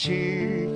主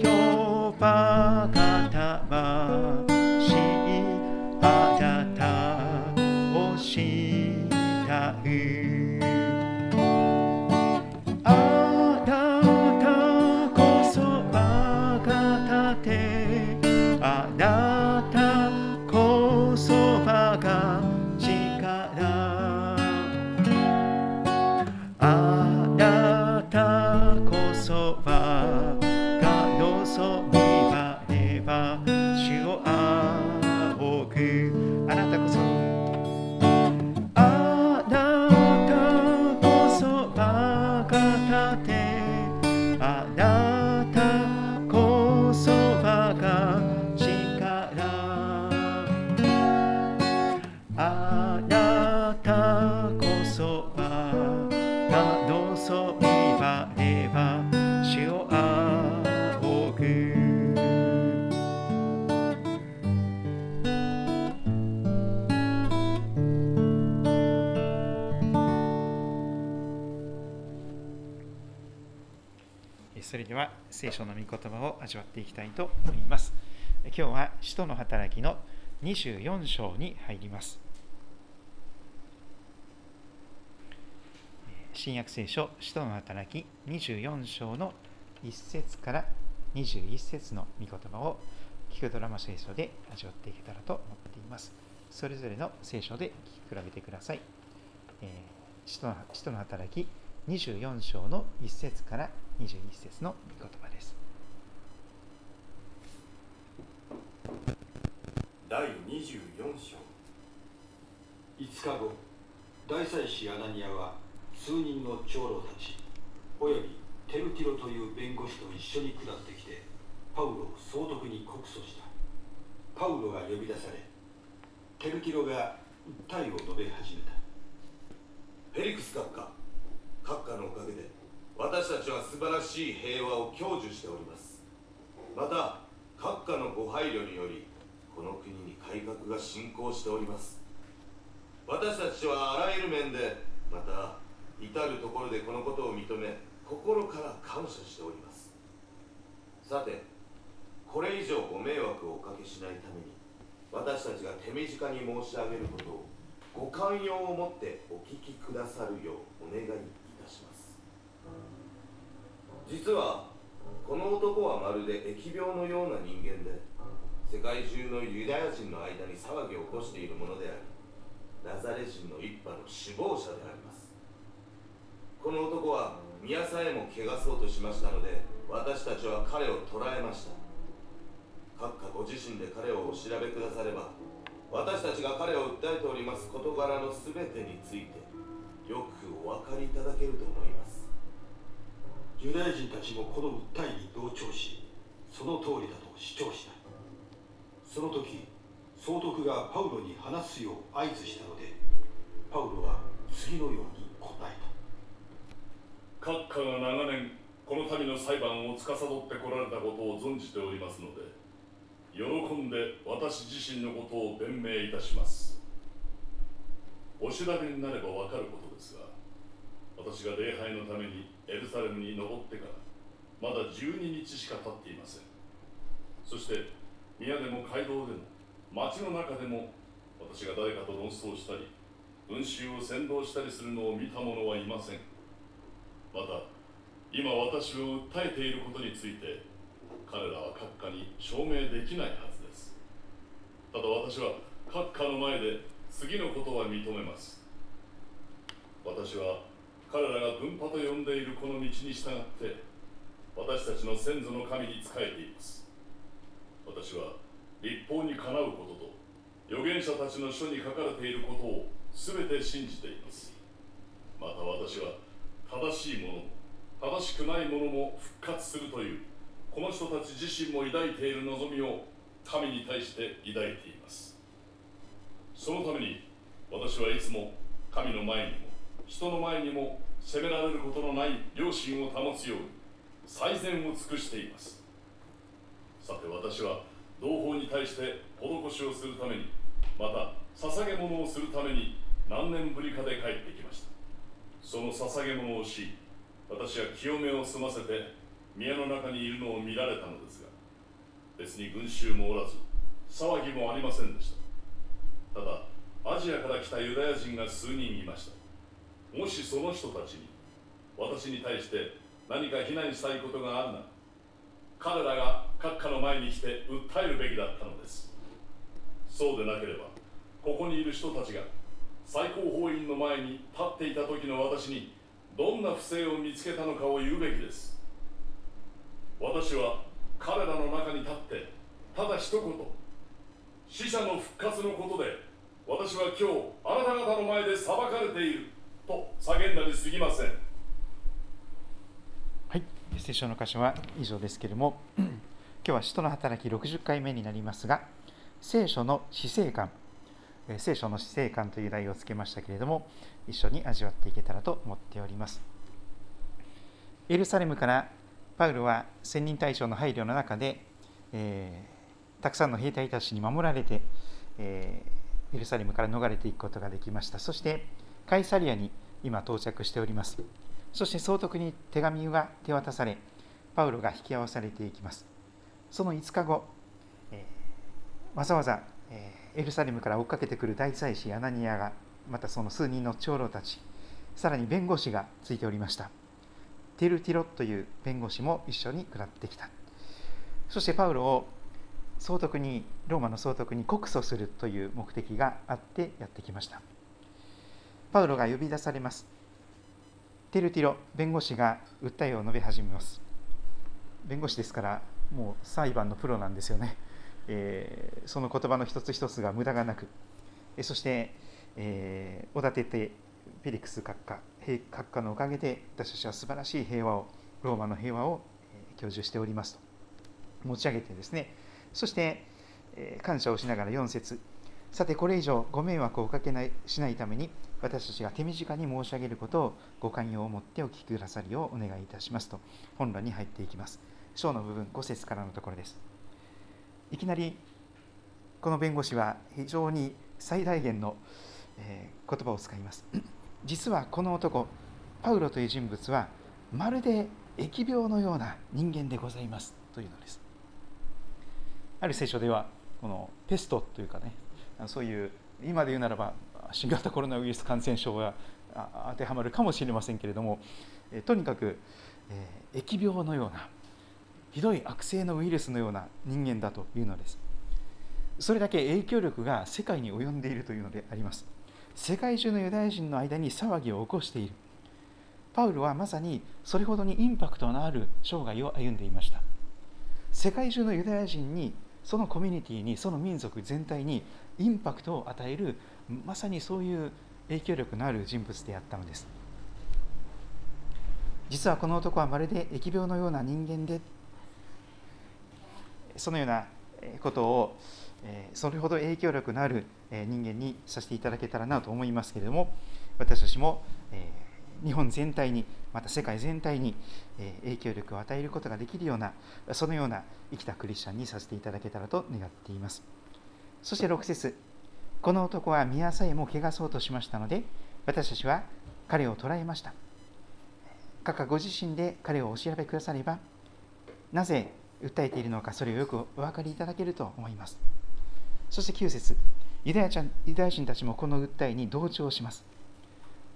聖書の御言葉を味わっていきたいと思います。今日は使徒の働きの24章に入ります。新約聖書使徒の働き24章の1節から21節の御言葉を聞くドラマ聖書で味わっていけたらと思っています。それぞれの聖書で聞き比べてください。えー使徒の使徒の働き24章の1節から21節の御言葉です。第24章。5日後大祭司アナニアは数人の長老たちおよびテルティロという弁護士と一緒に下ってきてパウロを総督に告訴した。パウロが呼び出されテルティロが訴えを述べ始めた。フェリクス閣下閣下のおかげで私たちは素晴らしい平和を享受しております。また閣下のご配慮によりこの国に改革が進行しております。私たちはあらゆる面でまた至るところでこのことを認め心から感謝しております。さてこれ以上ご迷惑をおかけしないために私たちが手短に申し上げることをご寛容を持ってお聞きくださるようお願いいたします。実はこの男はまるで疫病のような人間で世界中のユダヤ人の間に騒ぎを起こしているものでありナザレ人の一派の首謀者であります。この男は宮さえも汚そうとしましたので私たちは彼を捕らえました。閣下ご自身で彼をお調べくだされば私たちが彼を訴えております事柄の全てについてよくお分かりいただけるとユダヤ人たちもこの訴えに同調しその通りだと主張した。その時総督がパウロに話すよう合図したのでパウロは次のように答えた。閣下が長年この民の裁判を司ってこられたことを存じておりますので喜んで私自身のことを弁明いたします。お調べになればわかることですが私が礼拝のためにエルサレムに登ってからまだ12日しか経っていません。そして宮でも街道でも街の中でも私が誰かと論争したり群衆を扇動したりするのを見た者はいません。また今私を訴えていることについて彼らは閣下に証明できないはずです。ただ私は閣下の前で次のことは認めます。私は彼らが分派と呼んでいるこの道に従って私たちの先祖の神に仕えています。私は立法にかなうことと預言者たちの書に書かれていることを全て信じています。また私は正しいものも正しくないものも復活するというこの人たち自身も抱いている望みを神に対して抱いています。そのために私はいつも神の前に人の前にも責められることのない良心を保つように最善を尽くしています。さて私は同胞に対して施しをするためにまた捧げ物をするために何年ぶりかで帰ってきました。その捧げ物をし私は清めを済ませて宮の中にいるのを見られたのですが別に群衆もおらず騒ぎもありませんでした。ただアジアから来たユダヤ人が数人いました。もしその人たちに私に対して何か非難したいことがあるなら彼らが閣下の前に来て訴えるべきだったのです。そうでなければここにいる人たちが最高法院の前に立っていた時の私にどんな不正を見つけたのかを言うべきです。私は彼らの中に立ってただ一言死者の復活のことで私は今日あなた方の前で裁かれている。と叫んだに過ぎませんはい、聖書の箇所は以上ですけれども、今日は使徒の働き60回目になりますが、聖書の死生観、聖書の死生観という題をつけましたけれども、一緒に味わっていけたらと思っております。エルサレムからパウロは千人隊長の配慮の中で、えーたくさんの兵隊たちに守られて、えーエルサレムから逃れていくことができました。そして、カイサリアに今到着しております。そして総督に手紙が手渡され、パウロが引き合わされていきます。その5日後、えーわざわざ、えーエルサレムから追っかけてくる大祭司アナニアが、またその数人の長老たち、さらに弁護士がついておりました。テルティロという弁護士も一緒に下ってきた。そしてパウロを総督に、ローマの総督に告訴するという目的があってやってきました。パウロが呼び出されます。テルティロ弁護士が訴えを述べ始めます。弁護士ですから、もう裁判のプロなんですよね。えーその言葉の一つ一つが無駄がなく、えそして、えおだててフェリックス閣下、閣下のおかげで私たちは素晴らしい平和を、ローマの平和を享受しておりますと持ち上げてですね、そして、えー感謝をしながら4節さてこれ以上ご迷惑をおかけないしないために私たちが手短に申し上げることをご寛容を持ってお聞きくださるようお願いいたしますと本論に入っていきます。章の部分5節からのところです。いきなりこの弁護士は非常に最大限の、え言葉を使います。実はこの男パウロという人物はまるで疫病のような人間でございますというのです。ある聖書ではこのペストというかねそういう今で言うならば新型コロナウイルス感染症が当てはまるかもしれませんけれども、とにかく、え疫病のようなひどい悪性のウイルスのような人間だというのです。それだけ影響力が世界に及んでいるというのであります。世界中のユダヤ人の間に騒ぎを起こしている。パウロはまさにそれほどにインパクトのある生涯を歩んでいました。世界中のユダヤ人にそのコミュニティにその民族全体にインパクトを与えるまさにそういう影響力のある人物であったのです。実はこの男はまるで疫病のような人間でそのようなことをそれほど影響力のある人間にさせていただけたらなと思いますけれども私たちも日本全体にまた世界全体に影響力を与えることができるようなそのような生きたクリスチャンにさせていただけたらと願っています。そして6節。この男は宮さえも汚そうとしましたので私たちは彼を捕らえました。閣下ご自身で彼をお調べくださればなぜ訴えているのかそれをよくお分かりいただけると思います。そして9節ユダヤちゃんユダヤ人たちもこの訴えに同調します。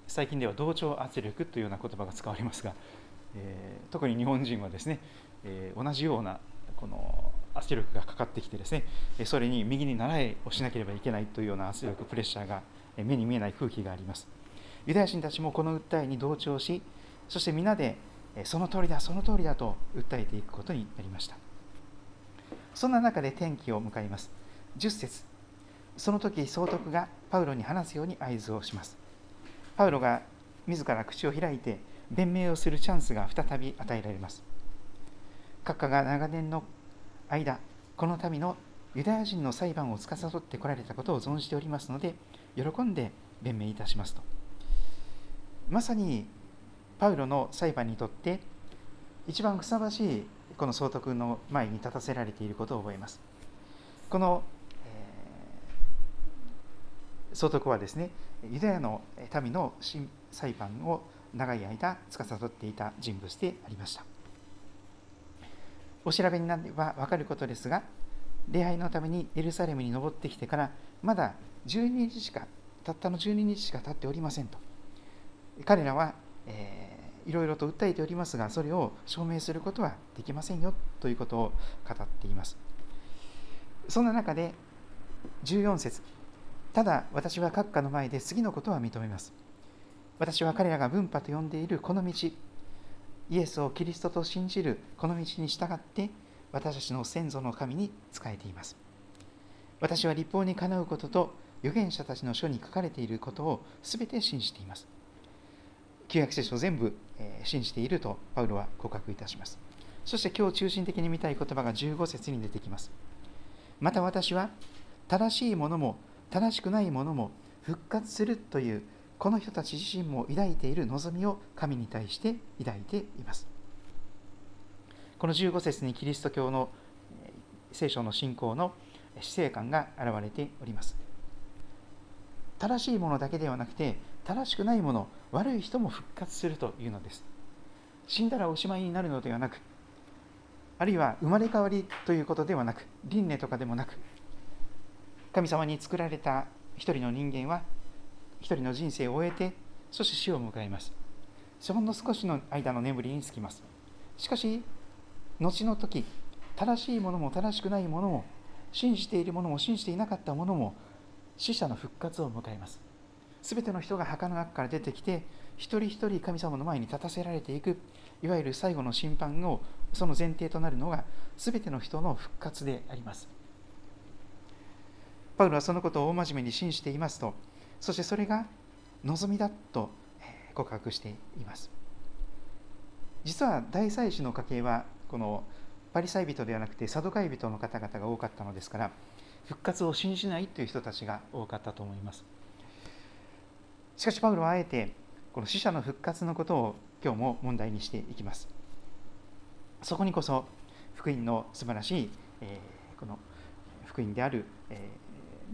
最近では同調圧力というような言葉が使われますが、えー特に日本人はですね、えー同じようなこの圧力がかかってきてですねえそれに右に習いをしなければいけないというような圧力プレッシャーがえ目に見えない空気があります。ユダヤ人たちもこの訴えに同調しそして皆でえその通りだその通りだと訴えていくことになりました。そんな中で天気を迎えます。10節。その時総督がパウロに話すように合図をします。パウロが自ら口を開いて弁明をするチャンスが再び与えられます。閣下が長年の間この民のユダヤ人の裁判を司ってこられたことを存じておりますので喜んで弁明いたしますと。まさにパウロの裁判にとって一番ふさわしいこの総督の前に立たせられていることを覚えます。この、えー、総督はですねユダヤの民の裁判を長い間司っていた人物でありました。お調べになれば分かることですが礼拝のためにエルサレムに登ってきてからまだ12日しかたったの12日しか経っておりませんと。彼らは、えー、いろいろと訴えておりますがそれを証明することはできませんよということを語っています。そんな中で14節ただ私は閣下の前で次のことは認めます。私は彼らが分派と呼んでいるこの道イエスをキリストと信じるこの道に従って私たちの先祖の神に仕えています。私は立法にかなうことと預言者たちの書に書かれていることを全て信じています。旧約聖書を全部、え信じているとパウロは告白いたします。そして今日中心的に見たい言葉が15節に出てきます。また私は正しいものも正しくないものも復活するというこの人たち自身も抱いている望みを神に対して抱いています。この15節にキリスト教の聖書の信仰の死生観が現れております。正しいものだけではなくて正しくないもの悪い人も復活するというのです。死んだらおしまいになるのではなくあるいは生まれ変わりということではなく輪廻とかでもなく神様に作られた一人の人間は一人の人生を終えてそして死を迎えます。ほんの少しの間の眠りにつきます。しかし後の時正しいものも正しくないものも信じているものも信じていなかったものも死者の復活を迎えます。全ての人が墓の中から出てきて一人一人神様の前に立たせられていくいわゆる最後の審判をその前提となるのが全ての人の復活であります。パウロはそのことを大真面目に信じていますとそしてそれが望みだと告白しています。実は大祭司の家系はこのパリサイ人ではなくてサドカイ人の方々が多かったのですから復活を信じないという人たちが多かったと思います。しかしパウロはあえてこの死者の復活のことを今日も問題にしていきます。そこにこそ福音の素晴らしい、えー、この福音である、え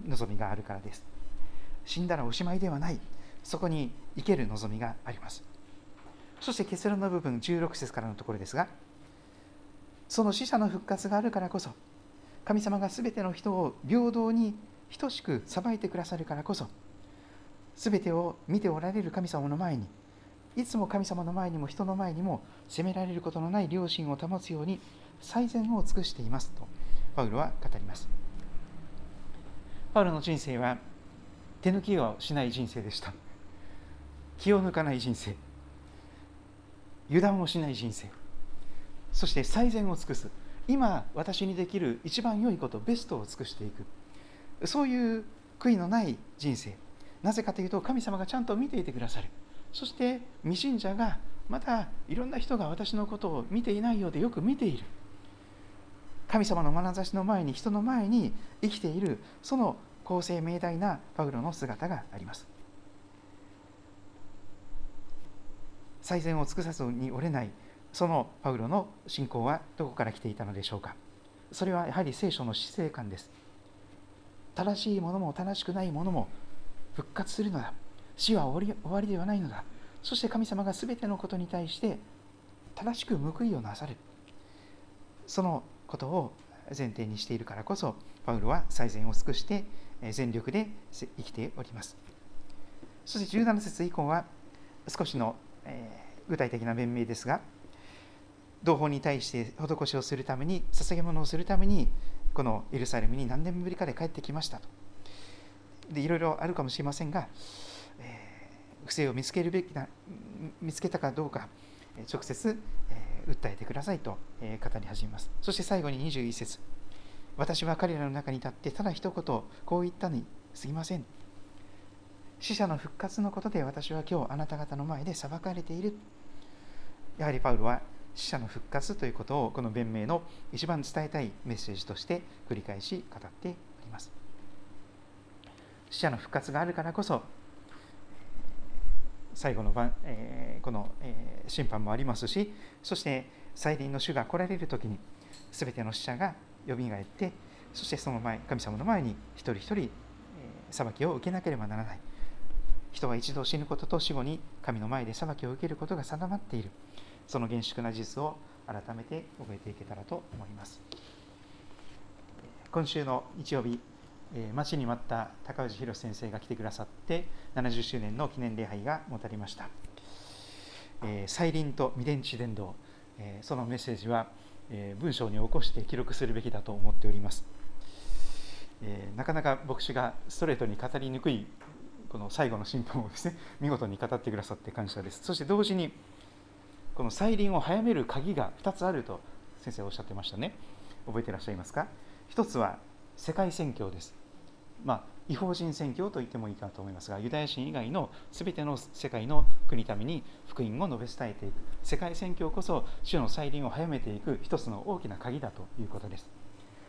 ー、望みがあるからです。死んだらおしまいではない。そこに生ける望みがあります。そして結論の部分16節からのところですがその死者の復活があるからこそ神様が全ての人を平等に等しく裁いてくださるからこそ全てを見ておられる神様の前にいつも神様の前にも人の前にも責められることのない良心を保つように最善を尽くしていますとパウロは語ります。パウロの人生は手抜きをしない人生でした。気を抜かない人生。油断をしない人生。そして最善を尽くす。今私にできる一番良いことベストを尽くしていく。そういう悔いのない人生。なぜかというと神様がちゃんと見ていてくださる。そして未信者がまたいろんな人が私のことを見ていないようでよく見ている。神様の眼差しの前に人の前に生きている。その公正明大なパウロの姿があります。最善を尽くさずに折れないそのパウロの信仰はどこから来ていたのでしょうか。それはやはり聖書の死生観です。正しいものも正しくないものも復活するのだ。死は終わりではないのだ。そして神様が全てのことに対して正しく報いをなさる。そのことを前提にしているからこそパウロは最善を尽くして全力で生きております。そして17節以降は少しの、具体的な弁明ですが同胞に対して施しをするために捧げ物をするためにこのエルサレムに何年ぶりかで帰ってきましたと。でいろいろあるかもしれませんが、えー、不正を見つけるべきな見つけたかどうか直接、えー、訴えてくださいと、えー、語り始めます。そして最後に21節。私は彼らの中に立ってただ一言こう言ったにすぎません。死者の復活のことで私は今日あなた方の前で裁かれている。やはりパウロは死者の復活ということをこの弁明の一番伝えたいメッセージとして繰り返し語っております。死者の復活があるからこそ最後の晩、えー、この、えー、審判もありますしそして再臨の主が来られる時に全ての死者がよみがえってそしてその前神様の前に一人一人、えー、裁きを受けなければならない。人は一度死ぬことと死後に神の前で裁きを受けることが定まっている。その厳粛な事実を改めて覚えていけたらと思います。今週の日曜日待ちに待った高氏宏先生が来てくださって70周年の記念礼拝が持たれました。再臨と未電池伝道。そのメッセージは文章に起こして記録するべきだと思っております。なかなか牧師がストレートに語りにくいこの最後の審判をですね見事に語ってくださって感謝です。そして同時にこの再臨を早める鍵が2つあると先生おっしゃってましたね。覚えていらっしゃいますか？1つは世界宣教です。まあ、違法人宣教と言ってもいいかと思いますがユダヤ人以外の全ての世界の国民に福音を述べ伝えていく。世界宣教こそ主の再臨を早めていく一つの大きな鍵だということです。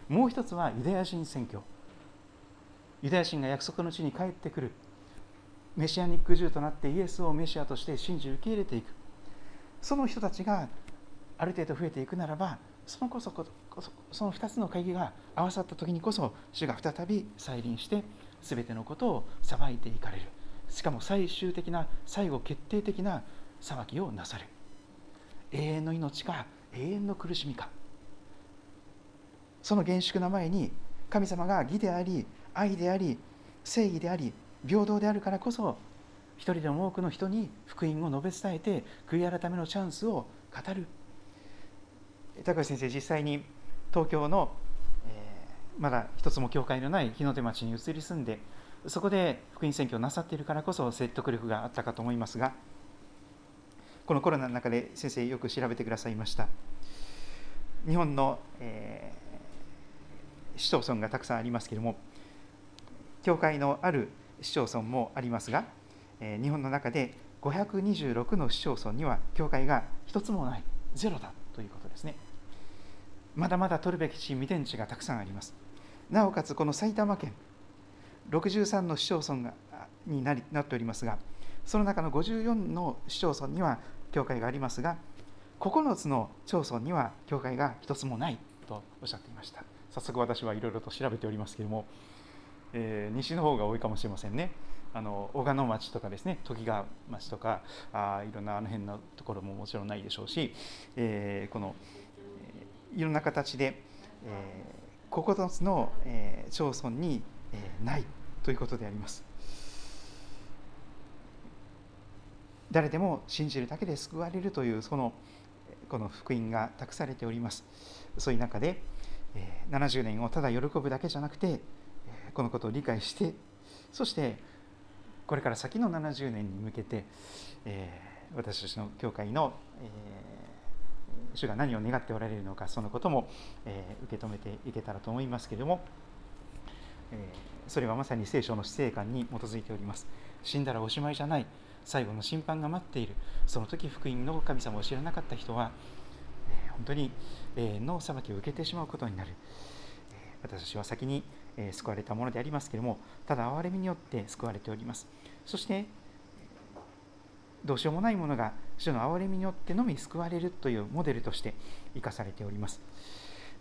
もう一つはユダヤ人宣教ユダヤ人が約束の地に帰ってくる。メシアニック獣となってイエスをメシアとして信じ受け入れていく。その人たちがある程度増えていくならばそのこそその2つの鍵が合わさった時にこそ主が再び再臨して全てのことを裁いていかれる。しかも最終的な最後決定的な裁きをなさる。永遠の命か永遠の苦しみか。その厳粛な前に神様が義であり愛であり正義であり平等であるからこそ一人でも多くの人に福音を述べ伝えて悔い改めのチャンスを語る。高橋先生実際に東京の、まだ一つも教会のない日の出町に移り住んでそこで福音選挙をなさっているからこそ説得力があったかと思いますがこのコロナの中で先生よく調べてくださいました。日本の、えー、市町村がたくさんありますけれども教会のある市町村もありますが、えー、日本の中で526の市町村には教会が一つもない。ゼロだということですね。まだまだ取るべき地未伝地がたくさんあります。なおかつこの埼玉県63の市町村がになりなっておりますがその中の54の市町村には教会がありますが9つの町村には教会が一つもないとおっしゃっていました。早速私はいろいろと調べておりますけれども、えー、西の方が多いかもしれませんね。あの小鹿野町とかですね時川町とかあいろんなあの辺のところももちろんないでしょうし、えー、この、えー、いろんな形で、えー、9つの、えー、町村に、えー、ないということであります。誰でも信じるだけで救われるというそのこの福音が託されております。そういう中で、えー、70年をただ喜ぶだけじゃなくて、このことを理解して、そしてこれから先の70年に向けて、えー、私たちの教会の、えー、主が何を願っておられるのかそのことも、え、受け止めていけたらと思いますけれども、えそれはまさに聖書の死生観に基づいております。死んだらおしまいじゃない。最後の審判が待っている。その時福音の神様を知らなかった人は、え本当に永遠の裁きを受けてしまうことになる、え私たちは先にえ救われたものでありますけれどもただ憐れみによって救われております。そしてどうしようもないものが主の憐れみによってのみ救われるというモデルとして生かされております。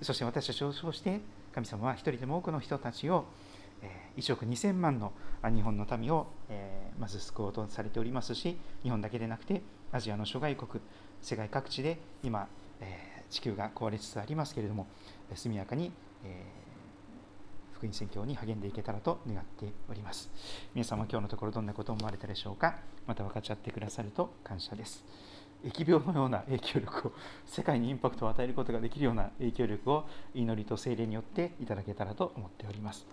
そして私たちを称して神様は一人でも多くの人たちを1億2000万の日本の民をまず救おうとされておりますし日本だけでなくてアジアの諸外国世界各地で今地球が壊れつつありますけれども速やかに福音宣教に励んでいけたらと願っております。皆様今日のところどんなことを思われたでしょうか？また分かち合ってくださると感謝です。疫病のような影響力を世界にインパクトを与えることができるような影響力を祈りと精霊によっていただけたらと思っております。